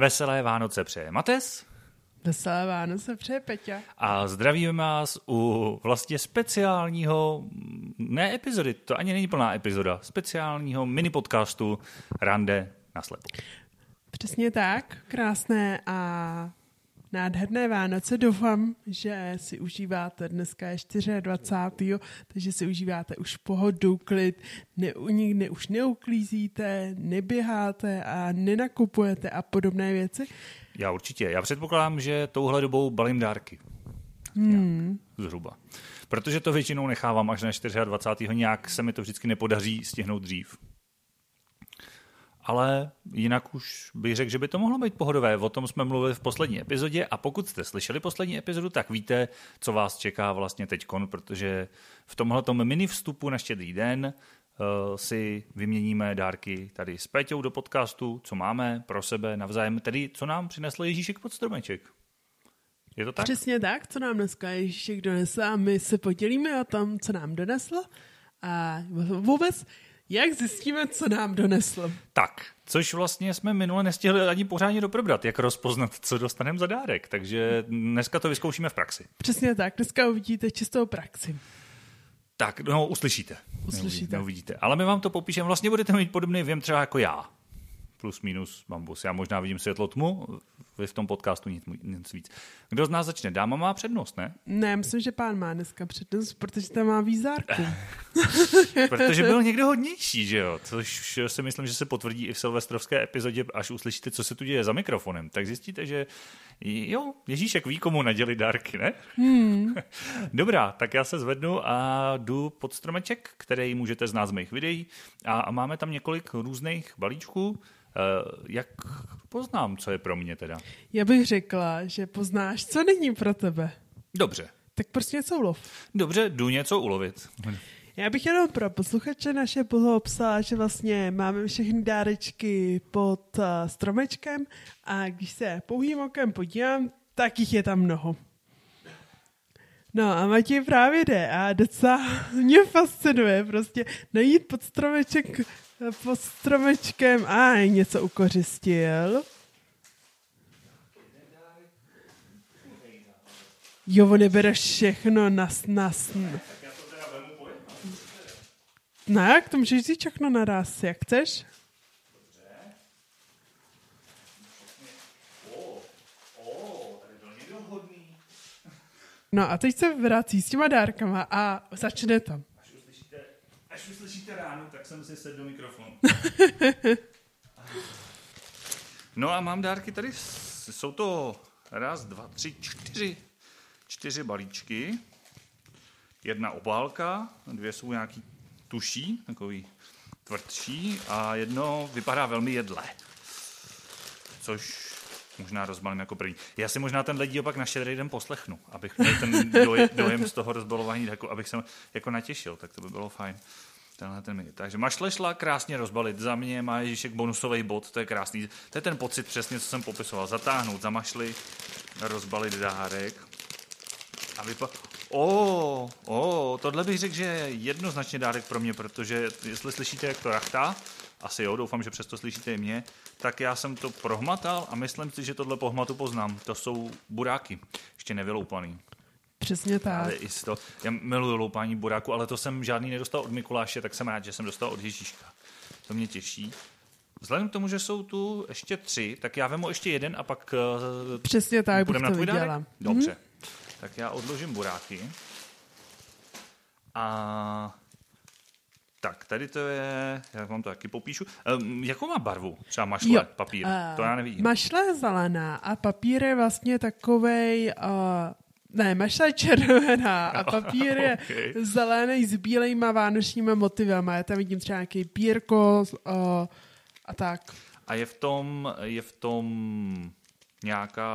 Veselé Vánoce přeje Mates. Veselé Vánoce přeje Peťa. A zdravíme vás u vlastně speciálního, ne epizody, to ani není plná epizoda, speciálního mini podcastu Rande na slepo. Přesně tak, krásné a nádherné Vánoce. Doufám, že si užíváte dneska je 24. takže si užíváte už pohodu, klid, ne, nikdy už neuklízíte, neběháte a nenakupujete a podobné věci. Já určitě. Já předpokládám, že touhle dobou balím dárky. Hmm. Zhruba. Protože to většinou nechávám až na 24. Nějak se mi to vždycky nepodaří stihnout dřív ale jinak už bych řekl, že by to mohlo být pohodové. O tom jsme mluvili v poslední epizodě a pokud jste slyšeli poslední epizodu, tak víte, co vás čeká vlastně teď, protože v tomhle mini vstupu na štědrý den uh, si vyměníme dárky tady s Péťou do podcastu, co máme pro sebe navzájem, tedy co nám přinesl Ježíšek pod stromeček. Je to tak? Přesně tak, co nám dneska Ježíšek donesl a my se podělíme o tom, co nám donesl a vůbec jak zjistíme, co nám donesl? Tak, což vlastně jsme minule nestihli ani pořádně doprobrat, jak rozpoznat, co dostaneme za dárek. Takže dneska to vyzkoušíme v praxi. Přesně tak, dneska uvidíte čistou praxi. Tak, no, uslyšíte. Uslyšíte. Neuvidíte. Ale my vám to popíšeme. Vlastně budete mít podobný věm třeba jako já. Plus, minus, bambus. Já možná vidím světlo tmu, vy v tom podcastu nic, nic víc. Kdo z nás začne? Dáma má přednost, ne? Ne, myslím, že pán má dneska přednost, protože tam má výzárku. protože byl někdo hodnější, že jo? Což si myslím, že se potvrdí i v silvestrovské epizodě, až uslyšíte, co se tu děje za mikrofonem. Tak zjistíte, že jo, Ježíšek ví, komu naděli dárky, ne? Hmm. Dobrá, tak já se zvednu a jdu pod stromeček, který můžete znát z mých videí. A máme tam několik různých balíčků. Uh, jak poznám, co je pro mě teda? Já bych řekla, že poznáš, co není pro tebe. Dobře. Tak prostě něco ulov. Dobře, jdu něco ulovit. Já bych jenom pro posluchače naše popsala, že vlastně máme všechny dárečky pod uh, stromečkem a když se pouhým okem podívám, tak jich je tam mnoho. No a Matěj právě jde a docela mě fascinuje prostě najít pod stromeček pod stromečkem a něco ukořistil. Jo, on nebere všechno na nas. No jak, to můžeš říct všechno naraz, jak chceš. No a teď se vrací s těma dárkama a začne tam. Uslyšíte ráno, tak jsem si sedl do mikrofonu. no a mám dárky tady, jsou to raz, dva, tři, čtyři, čtyři balíčky. Jedna obálka, dvě jsou nějaký tuší, takový tvrdší a jedno vypadá velmi jedle. Což možná rozbalím jako první. Já si možná ten ledí opak na štědrý den poslechnu, abych měl ten dojem z toho rozbalování, jako, abych se jako natěšil, tak to by bylo fajn. Tenhle ten minut. Takže mašle šla krásně rozbalit. Za mě má Ježíšek bonusový bod, to je krásný. To je ten pocit přesně, co jsem popisoval. Zatáhnout za mašly, rozbalit dárek. A vypa... O, o, tohle bych řekl, že je jednoznačně dárek pro mě, protože jestli slyšíte, jak to rachtá, asi jo, doufám, že přesto slyšíte i mě, tak já jsem to prohmatal a myslím si, že tohle pohmatu poznám. To jsou buráky, ještě nevyloupaný. Přesně tak. Ale to, já miluju loupání buráku, ale to jsem žádný nedostal od Mikuláše, tak jsem rád, že jsem dostal od Ježíška. To mě těší. Vzhledem k tomu, že jsou tu ještě tři, tak já vemu ještě jeden a pak eh, Přesně tak, bych to viděla. Dobře. Mm-hmm. Tak já odložím buráky. A tak, tady to je, jak vám to taky popíšu. Um, jakou má barvu? Třeba mašle, jo. papír? Uh, to já nevidím. Mašle je zelená a papír je vlastně takovej, uh, ne, mašle je červená a papír je okay. zelený s bílejma vánočníma motivama. Já tam vidím třeba nějaký pírko uh, a tak. A je v tom, je v tom nějaká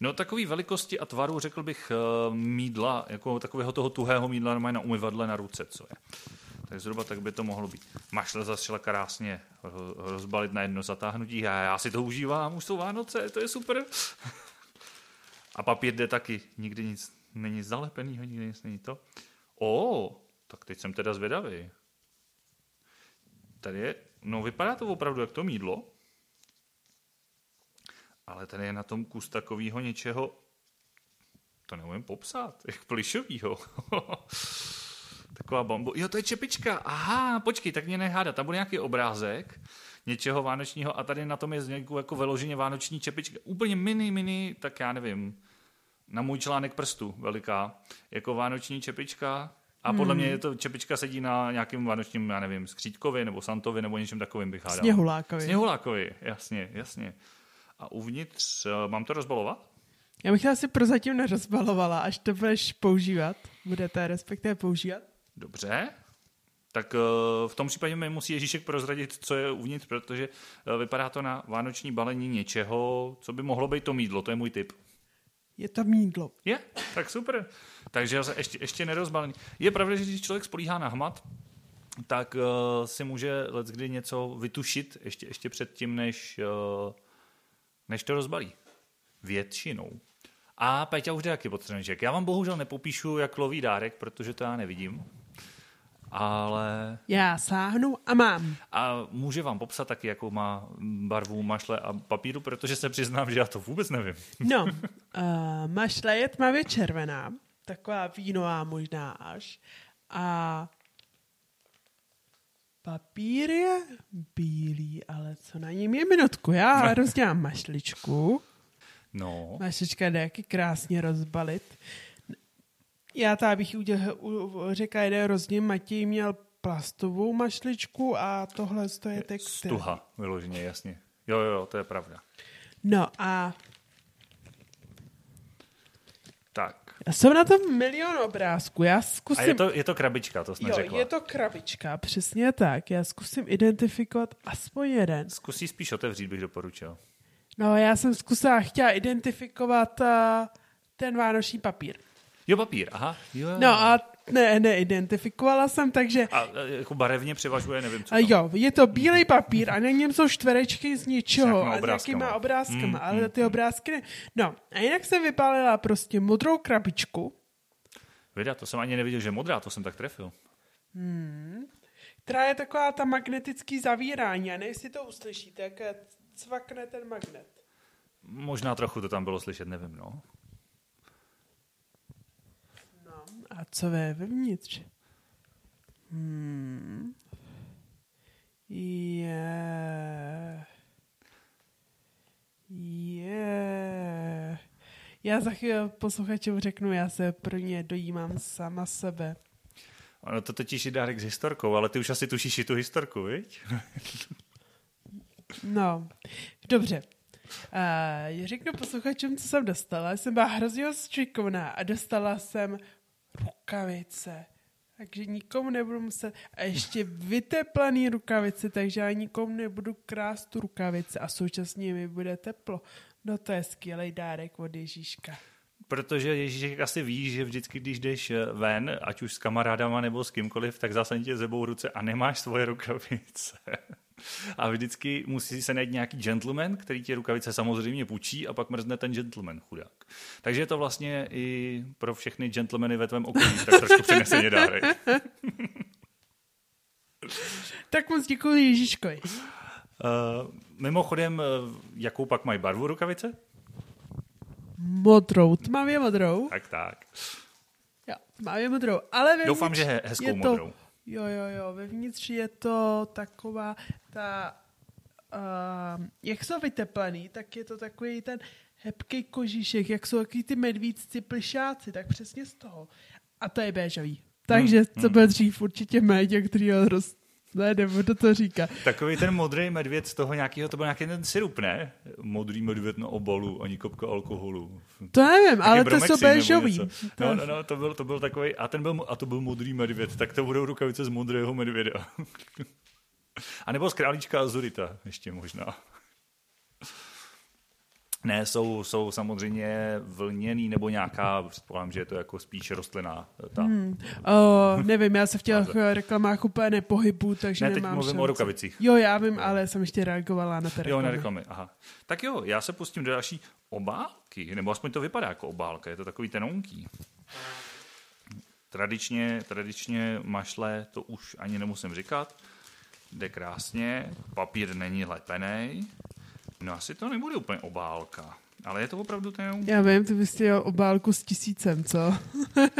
No takový velikosti a tvaru, řekl bych, uh, mídla, jako takového toho tuhého mídla na umyvadle na ruce, co je. Tak zhruba tak by to mohlo být. Mašle zase krásně rozbalit na jedno zatáhnutí a já si to užívám, už jsou Vánoce, to je super. A papír jde taky, nikdy nic není zalepený, nikdy nic není to. O, tak teď jsem teda zvědavý. Tady je, no vypadá to opravdu jak to mídlo. ale tady je na tom kus takového něčeho, to neumím popsat, jak plišovýho. Taková bambu. Jo, to je čepička. Aha, počkej, tak mě nehádat. Tam bude nějaký obrázek něčeho vánočního a tady na tom je zněku jako vyloženě vánoční čepička. Úplně mini, mini, tak já nevím, na můj článek prstu veliká, jako vánoční čepička. A podle Hmm. mě je to čepička sedí na nějakým vánočním, já nevím, skřítkovi nebo Santovi nebo něčem takovým bych hádal. Sněhulákovi. Sněhulákovi, jasně, jasně. A uvnitř, eh, mám to rozbalovat? Já bych to asi prozatím nerozbalovala, až to budeš používat. Budete respektive používat. Dobře. Tak eh, v tom případě mi musí Ježíšek prozradit, co je uvnitř, protože eh, vypadá to na vánoční balení něčeho, co by mohlo být to mídlo, to je můj tip. Je to mídlo. Je, tak super. Takže ještě, ještě nerozbalený. Je pravda, že když člověk spolíhá na hmat, tak uh, si může leckdy něco vytušit ještě, ještě předtím, než, uh, než to rozbalí. Většinou. A Peťa už taky stromeček. Já vám bohužel nepopíšu, jak loví dárek, protože to já nevidím. Ale Já sáhnu a mám. a může vám popsat taky, jakou má barvu mašle a papíru, protože se přiznám, že já to vůbec nevím. No, uh, mašle je tmavě červená, taková vínová možná až. A papír je bílý, ale co na něm je minutku? Já rozdělám mašličku. No, Mašlička jde jaký krásně rozbalit. Já tady bych udělal, u- řekla jeden rozdíl. Matěj měl plastovou mašličku a tohle to je textil. stuha, vyloženě, jasně. Jo, jo, jo, to je pravda. No a Tak. jsou na tom milion obrázků. Já zkusím... A je to, je to krabička, to jsi Jo, neřekla. je to krabička, přesně tak. Já zkusím identifikovat aspoň jeden. Zkusí spíš otevřít, bych doporučil. No, já jsem zkusila, chtěla identifikovat uh, ten vánoční papír. Jo, papír, aha. Jo. No a ne, neidentifikovala jsem, takže A e, jako barevně převažuje, nevím, co a tam. jo, je to bílý papír a na něm jsou čtverečky z něčeho a s obrázkama. nějakýma obrázkama, Mm, ale ty obrázky ne. No, a jinak jsem vypálila prostě modrou krabičku, Vida, to jsem ani neviděl, že je modrá, to jsem tak trefil. která je taková ta magnetický zavírání. A ne, jestli to uslyšíte, jak cvakne ten magnet. Možná trochu to tam bylo slyšet, nevím, no. A co je vevnitř? Hmm. Je. Je. Já za chvíli posluchačům řeknu, já se pro ně dojímám sama sebe. Ono to totiž je dárek s historkou, ale ty už asi tušíš i tu historku, viď? No, dobře. Uh, řeknu posluchačům, co jsem dostala. Jsem byla hrozně a dostala jsem rukavice. Takže nikomu nebudu muset... A ještě vyteplaný rukavice, takže já nikomu nebudu krást tu rukavice a současně mi bude teplo. No to je skvělý dárek od Ježíška. Protože Ježíšek asi ví, že vždycky, když jdeš eh, ven, ať už s kamarádama nebo s kýmkoliv, tak zásadně tě zebou ruce a nemáš svoje rukavice. A vždycky musí se najít nějaký gentleman, který ti rukavice samozřejmě půjčí a pak mrzne ten gentleman, chudák. Takže je to vlastně i pro všechny gentlemany ve tvém okolí, tak trošku přeneseně dárek. Tak moc děkuji Ježíškovi. Uh, mimochodem, uh, jakou pak mají barvu rukavice? Modrou, tmavě modrou. Tak, tak. Jo, tmavě modrou. Ale vevnitř Doufám, že he- hezkou je to, modrou. Jo, jo, jo, vevnitř je to taková ta, uh, jak jsou vyteplený, tak je to takový ten hebký kožíšek, jak jsou takový ty medvídci plišáci, tak přesně z toho. A to je béžový. Takže Hmm, co byl dřív určitě méně, který ho roz... Ne, nebo to to říká. Takový ten modrý medvěd z toho nějakého, to byl nějaký ten sirup, ne? Modrý medvěd na obalu, ani kopka alkoholu. To nevím, ale to jsou. To- No, no, no, to byl, to byl takový, a, ten byl, a to byl modrý medvěd, tak to budou rukavice z modrého medvěda. a nebo z králíčka Azurita ještě možná. Ne, jsou, jsou samozřejmě vlněný nebo nějaká, předpokládám, že je to jako spíš rostlinná. Ta. Hmm. O, nevím, já se v těch reklamách úplně nepohybu, takže Ne, teď nemám mluvím šanci. o rukavicích. Jo, já vím, ale jsem ještě reagovala na ty Jo, reklamy. na reklamy, aha. Tak jo, já se pustím do další obálky, nebo aspoň to vypadá jako obálka, je to takový tenonký. Tradičně, tradičně mašle, to už ani nemusím říkat, jde krásně, papír není lepený, No asi to nebude úplně obálka, ale je to opravdu ten... Já vím, ty bys chtěl obálku s tisícem, co?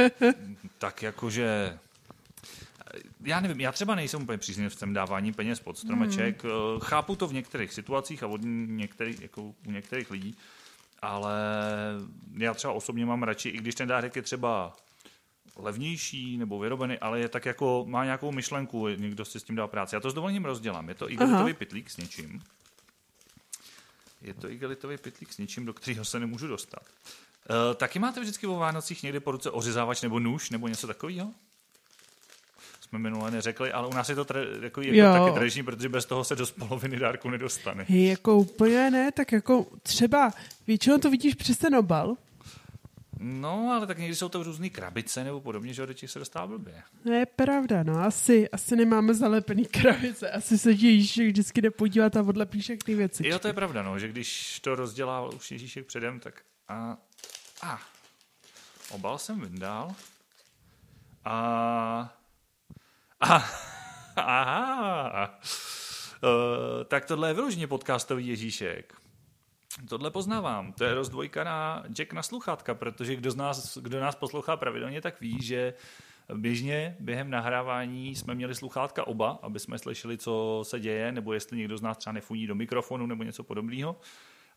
tak jakože já nevím, já třeba nejsem úplně příznivcem dávání peněz pod stromeček. Hmm. Chápu to v některých situacích a od některých, jako u některých lidí, ale já třeba osobně mám radši, i když ten dárek je třeba levnější nebo vyrobený, ale je tak jako, má nějakou myšlenku, někdo si s tím dá práci. Já to s dovolením rozdělám. Je to igelitový pitlík s něčím. Je to igelitový pitlík s něčím, do kterého se nemůžu dostat. E, taky máte vždycky o Vánocích někdy po ruce ořezávač nebo nůž nebo něco takového? jsme minule neřekli, ale u nás je to tra- jako, jako taky tradiční, protože bez toho se do poloviny dárku nedostane. Hej, jako úplně ne, tak jako třeba většinou to vidíš přes ten obal, No, ale tak někdy jsou to různé krabice nebo podobně, že do těch se dostává blbě. To je pravda, no. Asi, asi nemáme zalepený krabice. Asi se Ježíšek vždycky jde podívat a odlepí všechny věci. Jo, to je pravda, no, že když to rozdělával už Ježíšek předem, tak a, a obal jsem vyndal a a, aha. Uh, tak tohle je vyloženě podcastový Ježíšek. Tohle poznávám. To je rozdvojka na Jack na sluchátka, protože kdo, z nás, kdo nás poslouchá pravidelně, tak ví, že běžně během nahrávání jsme měli sluchátka oba, aby jsme slyšeli, co se děje, nebo jestli někdo z nás třeba nefuní do mikrofonu nebo něco podobného.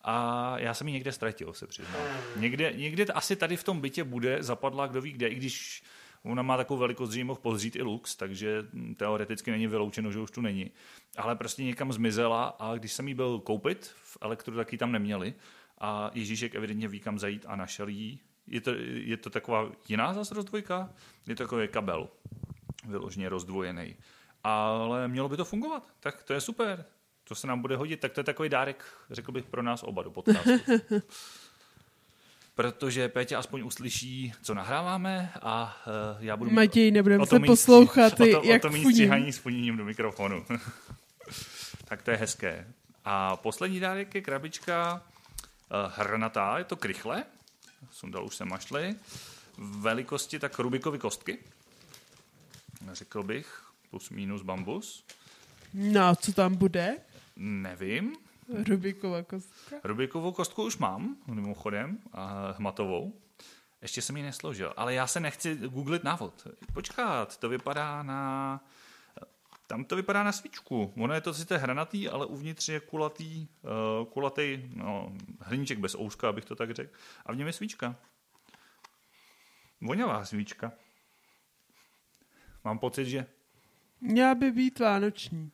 A já jsem ji někde ztratil, se přiznám. Někde, někde asi tady v tom bytě bude, zapadla kdo ví kde, i když Ona má takovou velikost, že ji mohl pozřít i Lux, takže teoreticky není vyloučeno, že už tu není. Ale prostě někam zmizela a když jsem jí byl koupit v elektru, tak ji tam neměli. A Ježíšek evidentně ví, kam zajít a našel jí. Je to, je to taková jiná zase rozdvojka? Je to takový kabel, vyloženě rozdvojený. Ale mělo by to fungovat, tak to je super. To se nám bude hodit, tak to je takový dárek, řekl bych, pro nás oba do podcastu. protože Pétě aspoň uslyší, co nahráváme a uh, já budu... Matěj, nebudeme se poslouchat, o to, jak o to mít stříhaní s funěním do mikrofonu. tak to je hezké. A poslední dárek je krabička uh, hrnatá, je to krychle, sundal už se mašly, velikosti tak Rubikovy kostky, řekl bych, plus minus bambus. No, co tam bude? Nevím, Rubiková kostka? Rubikovou kostku už mám, mimochodem, a hmatovou. Ještě jsem ji nesložil, ale já se nechci googlit návod. Počkat, to vypadá na... Tam to vypadá na svíčku. Ono je to sice hranatý, ale uvnitř je kulatý, uh, kulatý no, hliníček bez ouška, abych to tak řekl. A v něm je svíčka. Voňavá svíčka. Mám pocit, že... Měla by být vánoční.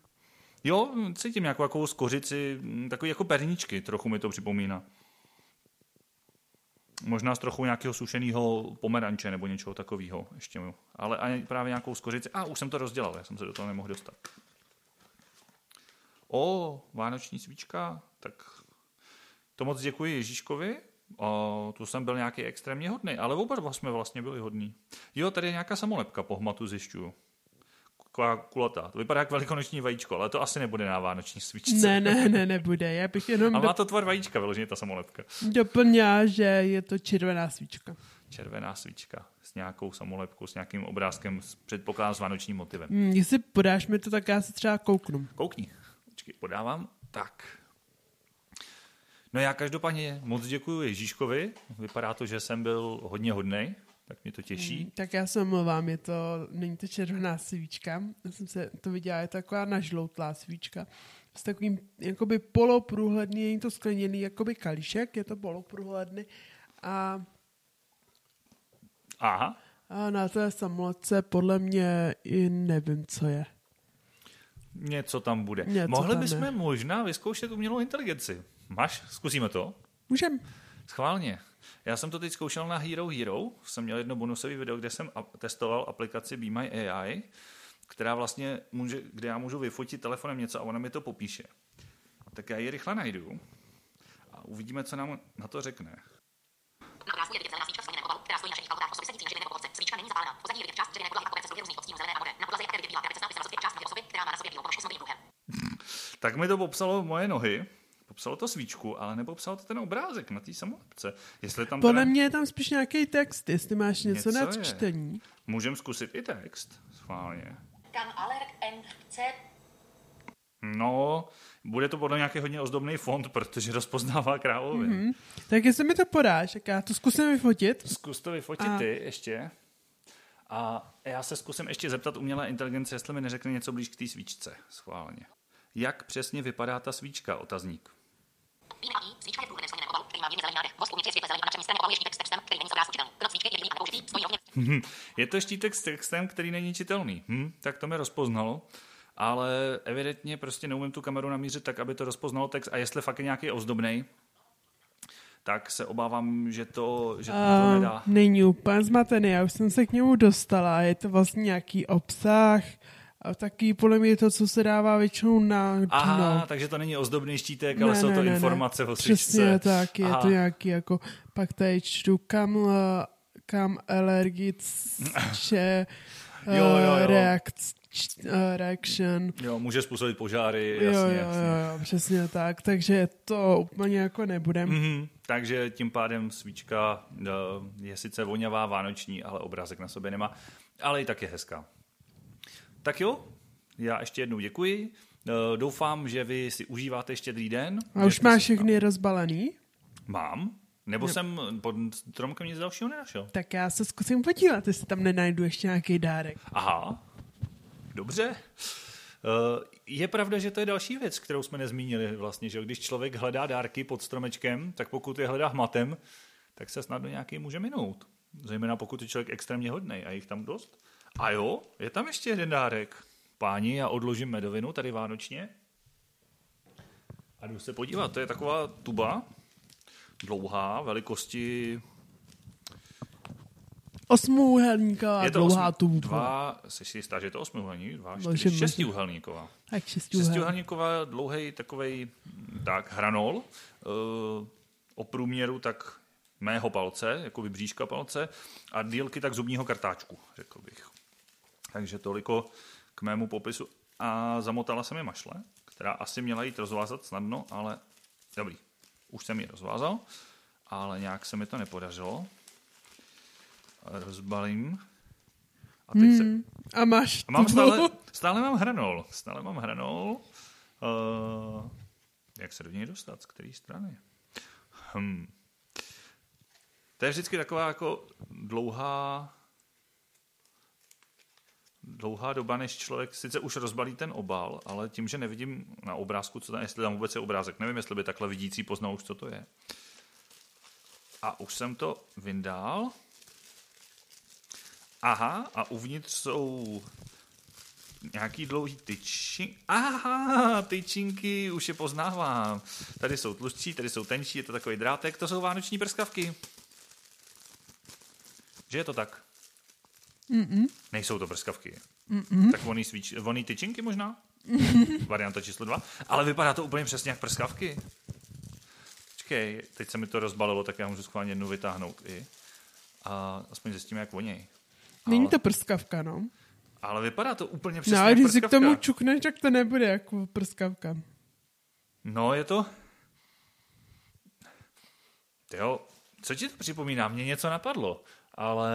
Jo, cítím nějakou jako skořici, mm, takový jako perničky, trochu mi to připomíná. Možná z trochu nějakého sušeného pomeranče nebo něčeho takového ještě. Ale ani právě nějakou skořici. A už jsem to rozdělal, já jsem se do toho nemohl dostat. O, vánoční svíčka, tak to moc děkuji Ježíškovi. O, tu jsem byl nějaký extrémně hodný, ale oba dva jsme vlastně byli hodní. Jo, tady je nějaká samolepka po hmatu zjišťuju taková kulatá. To vypadá jako velikonoční vajíčko, ale to asi nebude na vánoční svíčce. Ne, ne, ne, nebude. Já bych jenom... A má to tvar vajíčka, vyloženě ta samolepka. Doplňá, že je to červená svíčka. Červená svíčka s nějakou samolepkou, s nějakým obrázkem, s předpokládám s vánočním motivem. Hmm, jestli podáš mi to, tak já si třeba kouknu. Koukni. Počkej, podávám. Tak. No já každopádně moc děkuji Ježíškovi. Vypadá to, že jsem byl hodně hodnej tak mě to těší. Mm, tak já se omlouvám, je to, není to červená svíčka, já jsem se to viděla, je to taková nažloutlá svíčka s takovým jakoby poloprůhledný, není to skleněný jakoby kališek, je to poloprůhledný a Aha. A na té samolce podle mě i nevím, co je. Něco tam bude. Něco Mohli tam bychom je. možná vyzkoušet umělou inteligenci. Máš? Zkusíme to? Můžem. Schválně. Já jsem to teď zkoušel na Hero Hero. Jsem měl jedno bonusové video, kde jsem testoval aplikaci Be My AI, která vlastně může, kde já můžu vyfotit telefonem něco a ona mi to popíše. Tak já ji rychle najdu a uvidíme, co nám na to řekne. Na obrázku je vidět zelená svíčka skleněného obalu, která stojí na všech autokách osoby sedící na židliné povodce. Svíčka není zapálená. Pozadí je vidět část dřevěné podlahy a různých odstínu zelené a modré. Na podlaze je také vidět bílá krabice s nápisem na sobě část osoby, která má na sobě bílou ponožku s modrým kruhem. tak mi to popsalo moje nohy Popsalo to svíčku, ale nepopsalo to ten obrázek na té samolepce. Jestli tam Podle teda... mě je tam spíš nějaký text, jestli máš něco, něco na čtení. Můžem zkusit i text, schválně. Kan aller en chce No, Bude to podle nějaký hodně ozdobný fond, protože rozpoznává králově. Mm-hmm. Tak jestli mi to podáš, tak já to zkusím vyfotit. Zkus to vyfotit a... ty ještě. A já se zkusím ještě zeptat umělé inteligence, jestli mi neřekne něco blíž k té svíčce. Schválně. Jak přesně vypadá ta svíčka? Otazník. Svíčka je průhledným skleněném obalu, který má mírně zelený nádech. Vosk uvnitř je světle zelený a na přední straně obalu je štítek s textem, který není z čitelný. Krok svíčky je bílý a nepoužitý, stojí rovně. je to štítek s textem, který není čitelný. Hm, tak to mi rozpoznalo ale evidentně prostě neumím tu kameru namířit tak, aby to rozpoznalo text a jestli fakt je nějaký ozdobný, tak se obávám, že to, že to, to nedá. Není úplně zmatený, já už jsem se k němu dostala, je to vlastně nějaký obsah, a taky podle mě je to, co se dává většinou na Aha, no. takže to není ozdobný štítek, ne, ale jsou to ne, informace ne. o svíčce. Přesně tak, je Aha. to nějaký jako, pak tady čtu kam, kam alergické jo, jo, jo. reakce uh, reaction. Jo, může způsobit požáry, jasně, jo, jo, jasně. Jo, přesně tak, takže to úplně jako nebudem. Mm-hmm. Takže tím pádem svíčka je sice voňavá, vánoční, ale obrázek na sobě nemá, ale i tak je hezká. Tak jo, já ještě jednou děkuji. Uh, doufám, že vy si užíváte štědrý den. A už máš všechny rozbalený? Mám. Nebo no. jsem pod stromkem nic dalšího nenašel. Tak já se zkusím podívat, jestli tam nenajdu ještě nějaký dárek. Aha, Dobře. Eh, je pravda, že to je další věc, kterou jsme nezmínili vlastně, že když člověk hledá dárky pod stromečkem, tak pokud je hledá hmatem, tak se snadno nějaký může minout. Zejména pokud je člověk extrémně hodný a jich tam dost. A jo, je tam ještě jeden dárek. Páni, já odložím medovinu tady vánočně. A jdu se podívat, to je taková tuba, dlouhá, velikosti Osmouhelníková je to dlouhá osm, tubka. Dva, jsi si jistá, že je to osmouhelník? Dva, čtyři, šestiúhelníková. Tak šestiúhelníková, dlouhý takovej, tak, hranol, uh, o průměru tak mého palce, jako vybřížka palce, a dílky tak zubního kartáčku, řekl bych. Takže toliko k mému popisu. A zamotala se mi mašle, která asi měla jít rozvázat snadno, ale dobrý, už jsem ji rozvázal, ale nějak se mi to nepodařilo rozbalím. A teď hmm, se... A máš a mám stále, stále mám hranol. Stále mám hranol. Uh, jak se do něj dostat? Z které strany? Hm. To je vždycky taková jako dlouhá dlouhá doba, než člověk sice už rozbalí ten obal, ale tím, že nevidím na obrázku, co tam, jestli tam vůbec je obrázek, nevím, jestli by takhle vidící poznal už, co to je. A už jsem to vyndal. Aha, a uvnitř jsou nějaký dlouhý tyčinky. Aha, tyčinky, už je poznávám. Tady jsou tlustší, tady jsou tenčí, je to takový drátek, to jsou vánoční prskavky. Že je to tak? Mm-mm. Nejsou to prskavky. Mm-mm. Tak voný, svíč, voný tyčinky možná? Varianta číslo dva. Ale vypadá to úplně přesně jak prskavky. Počkej, teď se mi to rozbalilo, tak já můžu schválně jednu vytáhnout i. A aspoň zjistíme, jak voněj. Není to prskavka, no. Ale vypadá to úplně přesně No, ale když si k tomu čukneš, tak to nebude jako prskavka. No, je to... Jo, co ti to připomíná? Mně něco napadlo, ale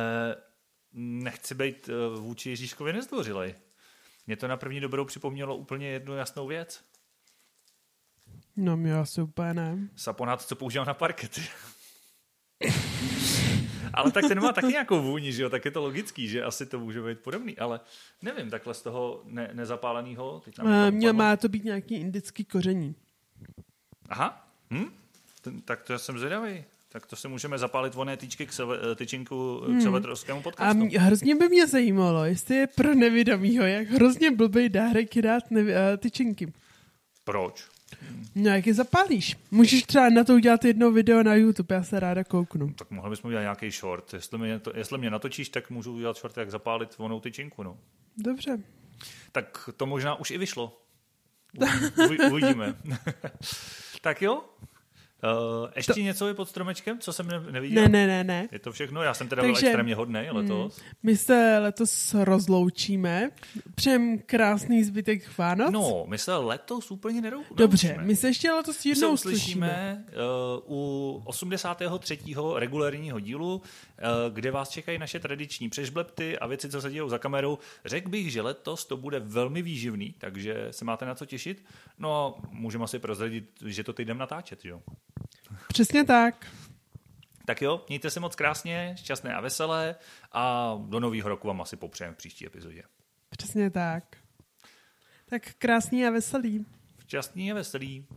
nechci být eh, vůči Ježíškovi nezdvořilej. Mě to na první dobrou připomnělo úplně jednu jasnou věc. No, mě asi úplně ne. Saponát, co používám na parkety. ale tak ten má taky nějakou vůni, že jo, tak je to logický, že asi to může být podobný, ale nevím, takhle z toho ne, nezapáleného. Teď nám Mě má to být nějaký indický koření. Aha, hm? Ten, tak to já jsem zvědavý. Tak to si můžeme zapálit voné tyčky k seve, eh, tyčinku k hmm. sevetrovskému podcastu. A mě, hrozně by mě zajímalo, jestli je pro nevědomýho, jak hrozně blbý dárek dát nevi, uh, tyčinky. Proč? No jak je zapálíš? Můžeš třeba na to udělat jedno video na YouTube, já se ráda kouknu. Tak mohli bychom udělat nějaký short. Jestli mě, to, jestli mě natočíš, tak můžu udělat short, jak zapálit vonou tyčinku. No. Dobře. Tak to možná už i vyšlo. Uvidíme. tak jo, Uh, ještě To- něco je pod stromečkem, co jsem ne- neviděl? Ne, ne, ne, ne. Je to všechno? Já jsem teda byl Takže- extrémně hodnej letos. My se letos rozloučíme. Přejem krásný zbytek Vánoc. No, my se letos úplně nerou. Dobře, my se ještě letos My se jednou uslyšíme. uh, u 83. regulérního dílu, uh, kde vás čekají naše tradiční přežblepty a věci, co se dějou za kamerou. Řekl bych, že letos to bude velmi výživný, takže se máte na co těšit. No a můžeme asi prozradit, že to teď jdem natáčet, jo? Přesně tak. Tak jo, mějte se moc krásně, šťastné a veselé a do nového roku vám asi popřejeme v příští epizodě. Přesně tak. Tak krásný a veselý. Šťastný a veselý.